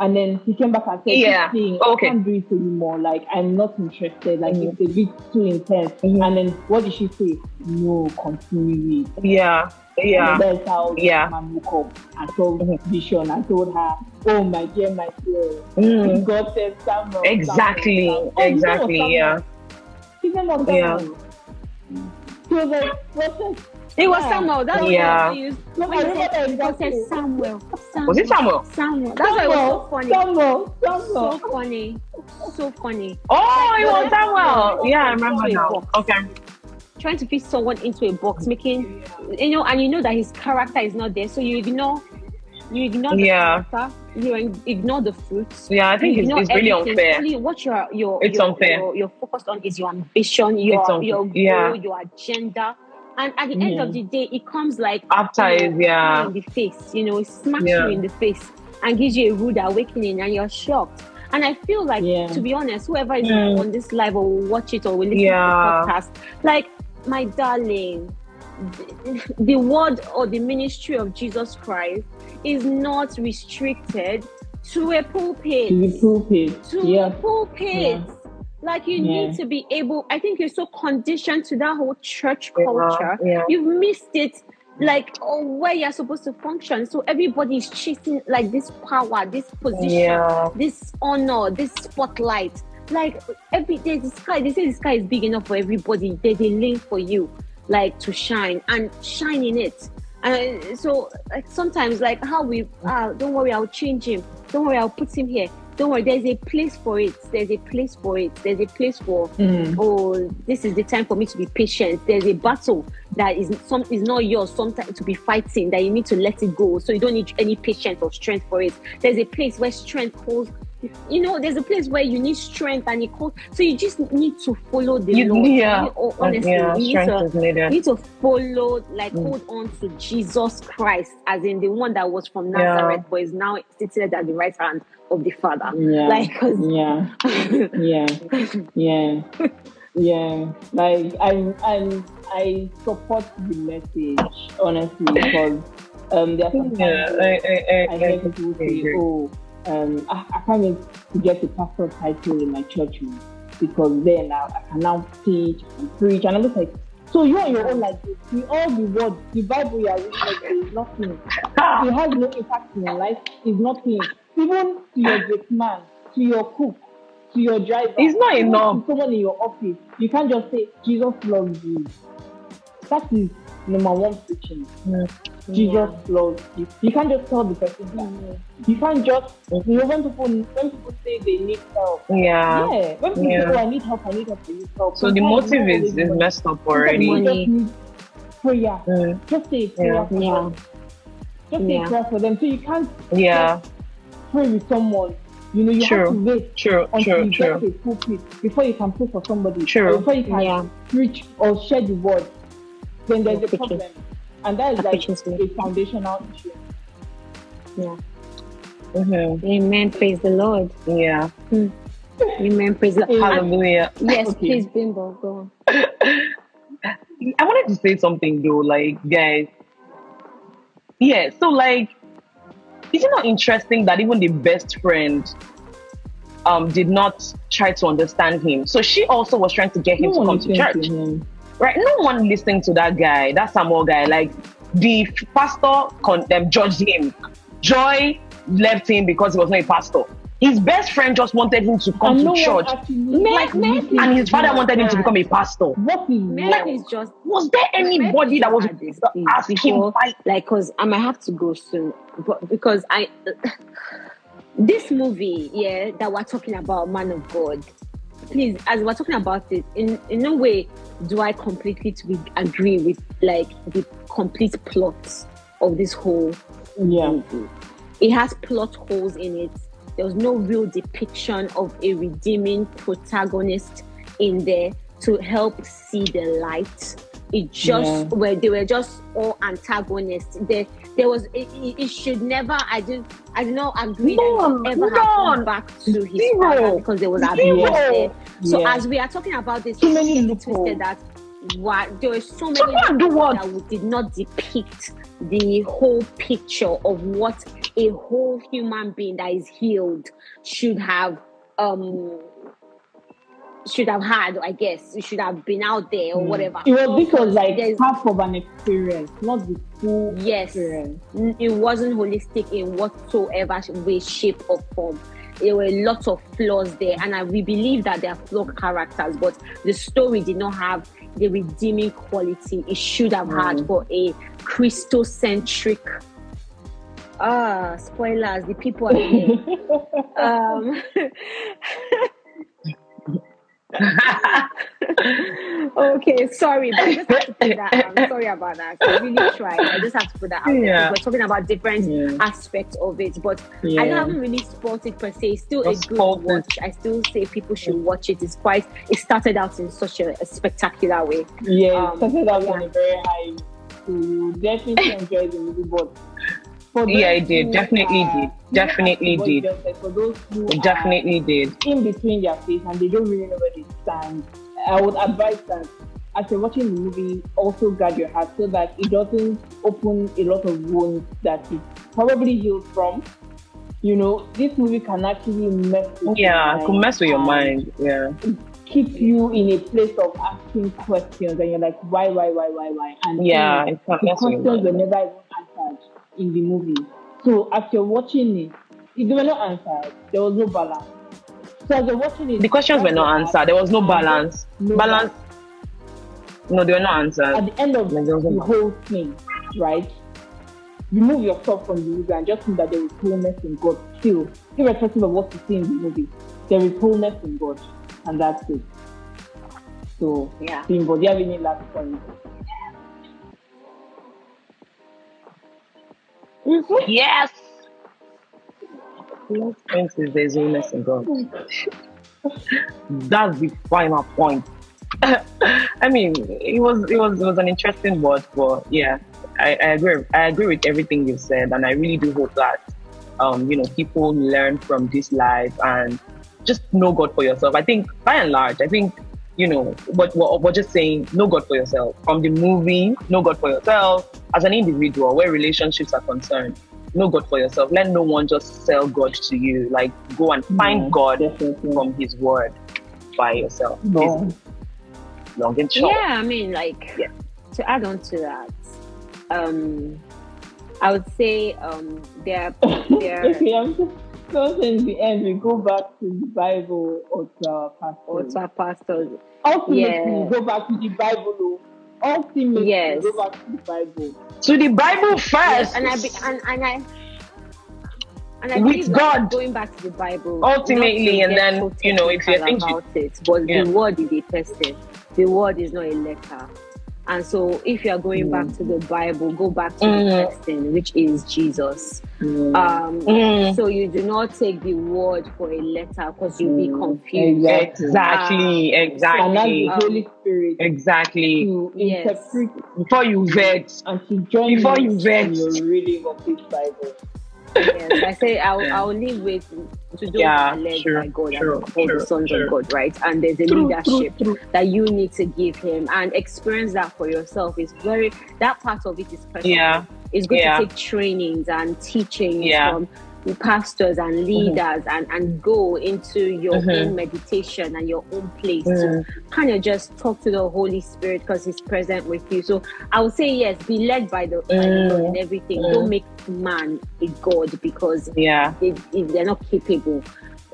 And then he came back and said, Yeah, "This thing, okay. I can't do it anymore. Like, I'm not interested. Like, Mhm. it's a bit too intense. Mhm. And then what did she say? No, continue it. Yeah, yeah, And that's how Yeah. man woke up and told Mhm. Vision and told her, Oh my dear, my dear. Mm. God said Samuel. exactly, Samuel, Samuel." Oh, his name was exactly. Samuel. Yeah, His name was Yeah. Samuel. She was like, What's this? It was Yeah. Samuel. That's Yeah. what I used. No, When I you said, that said. Samuel. Samuel. was it Samuel? Samuel. That's why it was so funny. Samuel, So funny. So funny. Oh, it was Yeah. Samuel. Yeah, I remember Yeah. now. Okay. Trying to fit someone into a box, making you know, and you know that his character is not there, so you ignore you ignore the Yeah. character, you ignore the fruits. Yeah, I think it's, it's really unfair. Only what you're you're It's you're, unfair. You're, you're focused on is your ambition, your your goal, Yeah. your agenda. And at the end of the day, it comes like After you is yeah, in the face, you know, it smacks Yeah. you in the face and gives you a rude awakening, and you're shocked. And I feel like, Yeah. to be honest, whoever is Mm. on this live or will watch it or will listen Yeah. to the podcast, like my darling, the, the word or the ministry of Jesus Christ is not restricted to a pulpit To the pulpit. to Yeah. the pulpit. Yeah. Like you Yeah. need to be able. I think you're so conditioned to that whole church culture. yeah. You've missed it. Like oh, where you're supposed to function. So everybody is chasing like this power, this position, yeah. this honor, this spotlight. Like every day, the sky. They say the sky is big enough for everybody. There's a lane for you, like to shine and shine in it. And so, like sometimes, like how we ah, don't worry, I'll change him. Don't worry, I'll put him here. Don't worry, there's a place for it. There's a place for it. There's a place for Mm. oh, this is the time for me to be patient. There's a battle that is some is not yours sometimes to be fighting that you need to let it go. So you don't need any patience or strength for it. There's a place where strength calls. You know, there's a place where you need strength and it calls. So you just need to follow the You- Lord. yeah. You- honestly, yeah, you need to you need to follow, like, Mm. hold on to Jesus Christ, as in the one that was from Yeah. Nazareth, but is now seated at the right hand of the Father. Yeah. Like, 'cause- yeah. Yeah. Yeah. Yeah. Like I I I support the message honestly because um there are some Yeah, times I, where I, I I, hear I, people say, agree. "Oh, um, I, I can't to get a pastor title in my church because then now I can now teach and preach." And I'm like, "So you on your own like this? The all the word, the Bible you are reading like is nothing. It has no impact in your life. It's nothing. Even to your great man, to your cook, to your driver. It's not enough. To someone in your office, you can't just say Jesus loves you. That is number one preaching. Jesus loves you. You can't just tell the person that. You can't just you know when people when people say they need help. Yeah. Yeah, when people Yeah. say, "Oh, I need help, I need help, I need help." So the motive is, is money. messed up already. you Money. just need prayer. Mm. Just say prayer Yeah. for Yeah. them. Just say Yeah. prayer for them. So you can't Yeah. pray with someone. You know, you True. have to wait True. until True. you True. get to a pulpit before you can pray for somebody. True. Before you can Yeah. preach or share the word. Then there's Yeah, a preaching. problem. And that is A like preaching a foundational issue. Yeah. Mhm. Amen. Praise the Lord. Yeah. Amen. Praise the Lord. Hallelujah. yes, Okay. please, Bimbo, go on. I wanted to say something though, like guys. Yeah, so like, is it not interesting that even the best friend um did not try to understand him? So she also was trying to get him No to come to church. thinking him. Right? No one listening to that guy, that Samuel guy. Like the pastor con- um, judged him. Joy left him because he was not a pastor. His best friend just wanted him to come And to no church, one actually Like, listened and his father wanted him to become a pastor. What is Man wrong? is just Was there anybody that was had this to thing ask him before, why? like, cause I might have to go soon, but because I, this movie, yeah, that we're talking about, Man of God. Please, as we're talking about it, in in no way do I completely to be, agree with like the complete plot of this whole Yeah. movie. It has plot holes in it. There was no real depiction of a redeeming protagonist in there to help see the light. It just Yeah. where they were just all antagonists. There, there was. It, it- it should never. I didn't. I did not agree None, that he ever have gone back to his Zero. father because there was abuse there. So Yeah. as we are talking about this, Too many it's loopholes. twisted that what there were so many So go and do what? that we did not depict the whole picture of what a whole human being that is healed should have um should have had i guess it should have been out there or whatever. It was because like There's- half of an experience, not the full yes. experience. it wasn't holistic in whatsoever way shape or form. There were lots of flaws there and I, we believe that they are flawed characters but the story did not have the redeeming quality it should have had Mm. for a christocentric ah spoilers the people are here um okay, sorry, but I just have to put that out. I'm sorry about that. I really tried. I just have to put that out. Yeah. We're talking about different Yeah. aspects of it, but I Yeah. haven't really spoiled it per se. It's still a good watch. I still say people should watch it. It's quite. It started out in such a, a spectacular way. Yeah, Um, it started out on yeah. a very high. So you definitely enjoyed the movie, but for Yeah, I did. Definitely are- did. Definitely did. just said, For those who definitely did. in between their face and they don't really know where they stand, I would advise that as you're watching the movie, also guard your heart so that it doesn't open a lot of wounds that it probably healed from. You know, this movie can actually mess with your Yeah, it could mess with your mind. Yeah. Keep you in a place of asking questions, and you're like, why, why, why, why, why? And Yeah, the with questions were never even answered in the movie. So as you're watching it, if they were not answered, there was no balance. So as you're watching it, The questions were not answered. There was no balance. No Balance. No, they were not answered. At the end of Like, the balance. whole thing, right? Remove yourself from the movie and just think that there is wholeness in God. Still, irrespective of what you see in the movie, there is wholeness in God, and that's it. So, Yeah. Bimbo, do you have any last point? Yes. Last point is illness in God. That's the final point. I mean, it was it was it was an interesting word, but yeah, I, I agree. I agree with everything you said, and I really do hope that um, you know people learn from this life and just know God for yourself. I think by and large, I think you know what what we're just saying, know God for yourself. From the movie, know God for yourself as an individual, where relationships are concerned. Know God for yourself. Let no one just sell God to you. Like go and find Yeah, God definitely. from His Word by yourself. No. It's long and short. Yeah, I mean, like Yeah. to add on to that, um, I would say um, there, there. Okay, So in the end, we go back to the Bible or to our Or pastors. to our pastors. Ultimately, Yeah. we go back to the Bible. oh. Ultimately, Yes. we go back to the Bible. To the Bible first. Yes, and I be, and, and I and I With believe God. going back to the Bible Ultimately, and then, so you know, if you're technical thinking- about it, but Yeah. the word is a person. The word is not a letter. And so, if you are going back to the Bible, go back to Mm. the person, which is Jesus. Um, Mm, So you do not take the word for a letter because you'll be Mm, confused. exactly. exactly, And that's exactly, the Holy Spirit exactly. to Yes. interpret Before you vet, and to join Before you you in your reading of this Bible. Yes, I say I'll, Yeah. I'll leave with to those Yeah, that led sure, by God sure, and called sure, the sons of God, right? And there's a True, leadership true, true. that you need to give him and experience that for yourself is very that part of it is personal. Yeah. It's good Yeah. to take trainings and teachings Yeah. from pastors and leaders and, and go into your Mhm. own meditation and your own place to Mm. kind of just talk to the Holy Spirit because He's present with you. So I would say yes, be led by the, by the Lord in everything. Mm. Don't make man a god because Yeah, they, they're not capable.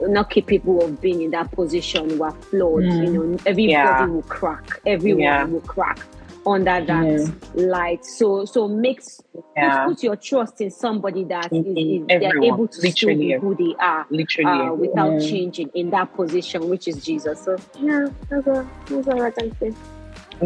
Not capable of being in that position. We're flawed. Mm. You know, everybody Yeah. will crack. Everyone Yeah. will crack under that light. So, so mix. yeah, Put, put your trust in somebody that is, Mhm. is they're able to still be who they are literally. uh, without Yeah. changing in that position, which is Jesus. So yeah, that's all, that's all I can say.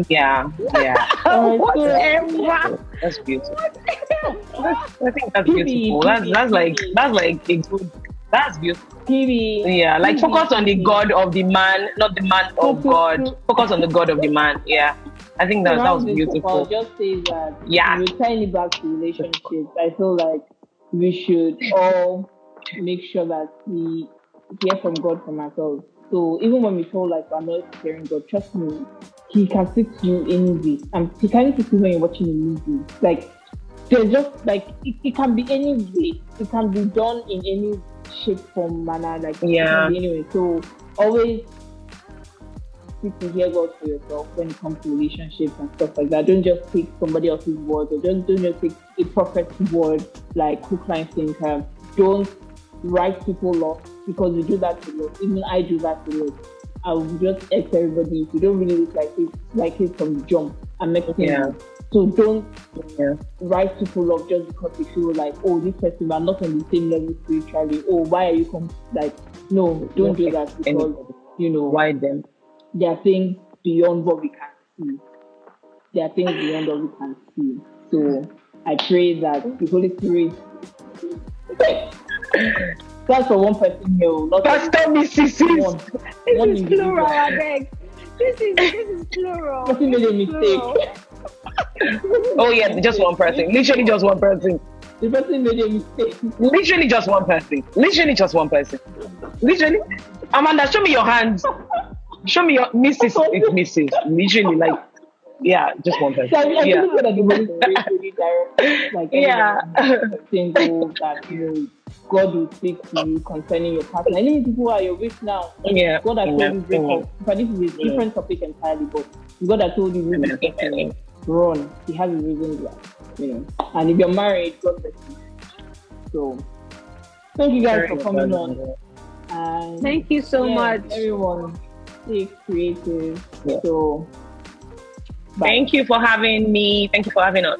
yeah, yeah. Uh, Whatever. That's beautiful. I think that's beautiful. That's that's like that's like a good. That's beautiful. Phoebe, Yeah, like Phoebe, focus on the God of the man, not the man of God. Focus on the God of the man. Yeah, I think that that was this, I'll beautiful. just say that Yeah. we're tying it back to relationships. I feel like we should all make sure that we hear from God from ourselves. So even when we feel like we're not hearing God, trust me, He can speak to you anyway. And He can speak to you when you're watching a movie. Like there's just like it, it can be any way. It can be done in any shape, form, manner. Like Yeah. anyway. So always seek to hear God for yourself when it comes to relationships and stuff like that. Don't just take somebody else's word or don't, don't just take a prophet's word like hook, line, sinker. Um, don't write people off because we do that a lot. Even I do that a lot. I will just X everybody if you don't really look like it, like it from jump and make things. Yeah. So don't Yeah. write people off just because you feel like, oh, this person we are not on the same level spiritually. Oh, why are you com-? like? No, don't do that because Anybody. you know Why them? there are things beyond what we can see. There are things beyond what we can see. So I pray that the Holy Spirit. That's for one person here, oh, not Pastor Mrs. one. This One is plural, I beg. This is this is plural. Person made a Plural. mistake. Oh yeah, just one person. Literally just one person. The person made a mistake. Literally just one person. Literally just one person. Literally. Amanda, show me your hands. Show me your Mrs. It's Mrs. Literally like yeah, just one person. So I, I Yeah. really feel that the Holy Spirit really directs, like Yeah. single that you know God will speak to you concerning your partner. And even people are your with now. Yeah. God has told Amen. you break up. But this is a different topic entirely. But God has told you Amen. really Amen. Run. He has a reason why. You know. And if you're married, God bless you. So thank you guys Very for coming on. And Thank you so yeah, much. Everyone, stay creative. Yeah. So bye. Thank you for having me. Thank you for having us.